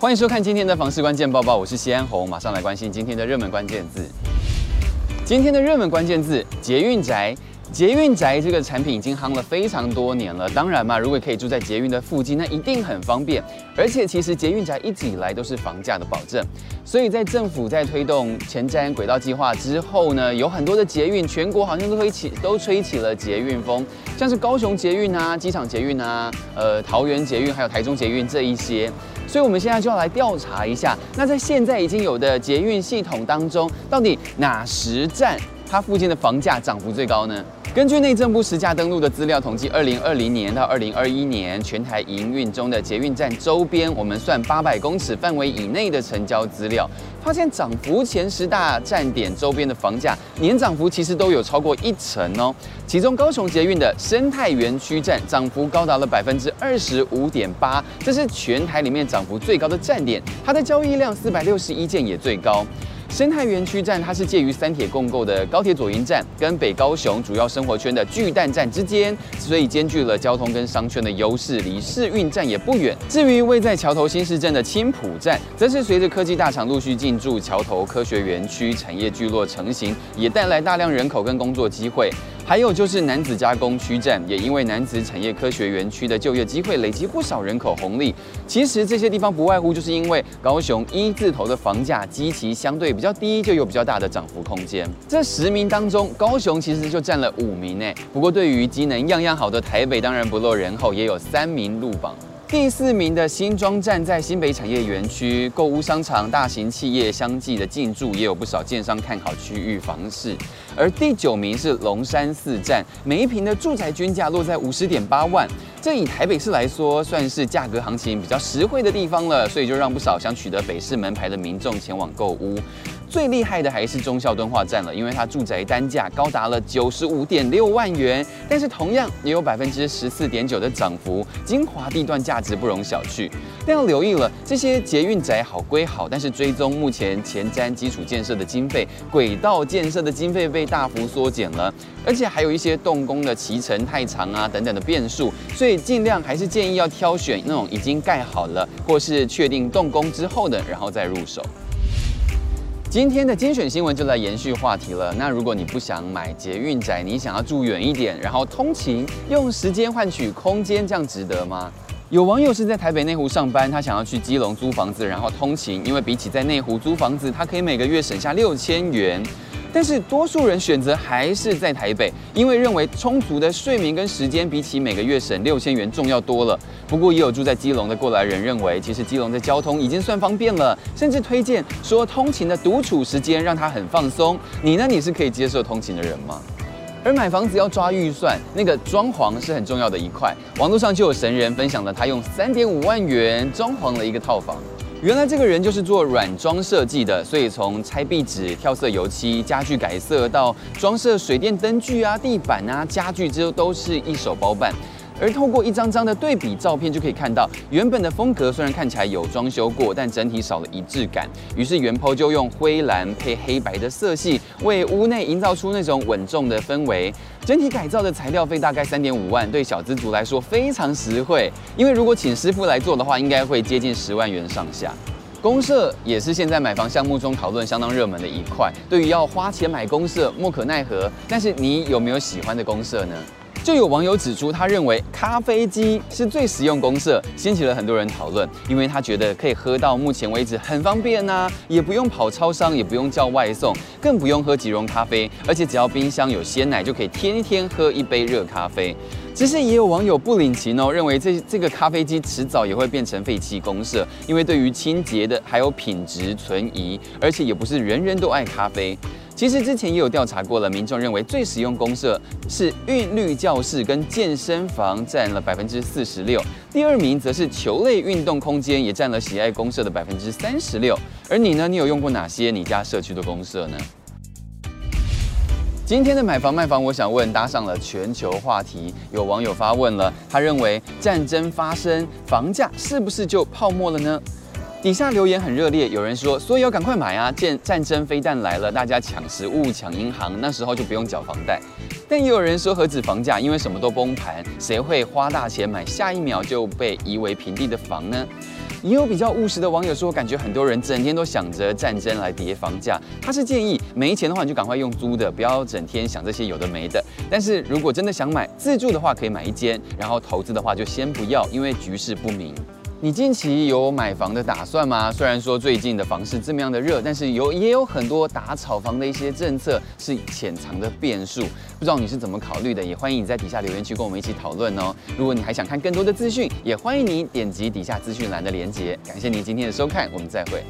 欢迎收看今天的房市关键报报，我是西安红，马上来关心今天的热门关键字。今天的热门关键字：捷运宅。捷运宅这个产品已经夯了非常多年了，当然嘛，如果可以住在捷运的附近，那一定很方便。而且其实捷运宅一直以来都是房价的保证，所以在政府在推动前瞻轨道计划之后呢，有很多的捷运，全国好像都吹起都吹起了捷运风，像是高雄捷运啊、机场捷运啊、呃桃园捷运还有台中捷运这一些。所以我们现在就要来调查一下，那在现在已经有的捷运系统当中，到底哪十站它附近的房价涨幅最高呢？根据内政部实价登录的资料统计，二零二零年到二零二一年全台营运中的捷运站周边，我们算八百公尺范围以内的成交资料，发现涨幅前十大站点周边的房价年涨幅其实都有超过一成哦。其中高雄捷运的生态园区站涨幅高达了百分之二十五点八，这是全台里面涨幅最高的站点，它的交易量四百六十一件也最高。生态园区站，它是介于三铁共构的高铁左营站跟北高雄主要生活圈的巨蛋站之间，所以兼具了交通跟商圈的优势，离市运站也不远。至于位在桥头新市镇的青浦站，则是随着科技大厂陆续进驻桥头科学园区，产业聚落成型，也带来大量人口跟工作机会。还有就是男子加工区站，也因为男子产业科学园区的就业机会，累积不少人口红利。其实这些地方不外乎就是因为高雄一字头的房价基期相对比较低，就有比较大的涨幅空间。这十名当中，高雄其实就占了五名诶。不过对于机能样样好的台北，当然不落人后，也有三名入榜。第四名的新庄站在新北产业园区，购物商场、大型企业相继的进驻，也有不少建商看好区域房市。而第九名是龙山寺站，每一坪的住宅均价落在五十点八万，这以台北市来说，算是价格行情比较实惠的地方了，所以就让不少想取得北市门牌的民众前往购屋。最厉害的还是忠孝敦化站了，因为它住宅单价高达了九十五点六万元，但是同样也有百分之十四点九的涨幅，精华地段价值不容小觑。但要留意了，这些捷运宅好归好，但是追踪目前前瞻基础建设的经费，轨道建设的经费被大幅缩减了，而且还有一些动工的骑程太长啊等等的变数，所以尽量还是建议要挑选那种已经盖好了或是确定动工之后的，然后再入手。今天的精选新闻就来延续话题了。那如果你不想买捷运宅，你想要住远一点，然后通勤用时间换取空间，这样值得吗？有网友是在台北内湖上班，他想要去基隆租房子，然后通勤，因为比起在内湖租房子，他可以每个月省下六千元。但是多数人选择还是在台北，因为认为充足的睡眠跟时间比起每个月省六千元重要多了。不过也有住在基隆的过来人认为，其实基隆的交通已经算方便了，甚至推荐说通勤的独处时间让他很放松。你呢？你是可以接受通勤的人吗？而买房子要抓预算，那个装潢是很重要的一块。网络上就有神人分享了他用三点五万元装潢了一个套房。原来这个人就是做软装设计的，所以从拆壁纸、跳色油漆、家具改色到装设水电灯具啊、地板啊、家具，这都是一手包办。而透过一张张的对比照片，就可以看到原本的风格虽然看起来有装修过，但整体少了一致感。于是原 PO 就用灰蓝配黑白的色系，为屋内营造出那种稳重的氛围。整体改造的材料费大概三点五万，对小资族来说非常实惠。因为如果请师傅来做的话，应该会接近十万元上下。公社也是现在买房项目中讨论相当热门的一块。对于要花钱买公社，莫可奈何。但是你有没有喜欢的公社呢？就有网友指出，他认为咖啡机是最实用公社，掀起了很多人讨论，因为他觉得可以喝到目前为止很方便呐、也不用跑超商，也不用叫外送，更不用喝即溶咖啡，而且只要冰箱有鲜奶，就可以天天喝一杯热咖啡。其实也有网友不领情哦，认为这这个咖啡机迟早也会变成废弃公社，因为对于清洁的还有品质存疑，而且也不是人人都爱咖啡。其实之前也有调查过了，民众认为最实用公设是韵律教室跟健身房，占了百分之四十六。第二名则是球类运动空间，也占了喜爱公社的百分之三十六。而你呢？你有用过哪些你家社区的公设呢？今天的买房卖房，我想问搭上了全球话题，有网友发问了，他认为战争发生，房价是不是就泡沫了呢？底下留言很热烈，有人说，所以要赶快买啊！见战争飞弹来了，大家抢食物、抢银行，那时候就不用缴房贷。但也有人说，何止房价，因为什么都崩盘，谁会花大钱买下一秒就被夷为平地的房呢？也有比较务实的网友说，感觉很多人整天都想着战争来叠房价。他是建议没钱的话，你就赶快用租的，不要整天想这些有的没的。但是如果真的想买自住的话，可以买一间，然后投资的话就先不要，因为局势不明。你近期有买房的打算吗？虽然说最近的房市这么样的热，但是有也有很多打炒房的一些政策是潜藏的变数，不知道你是怎么考虑的？也欢迎你在底下留言区跟我们一起讨论哦。如果你还想看更多的资讯，也欢迎你点击底下资讯栏的链接。感谢您今天的收看，我们再会。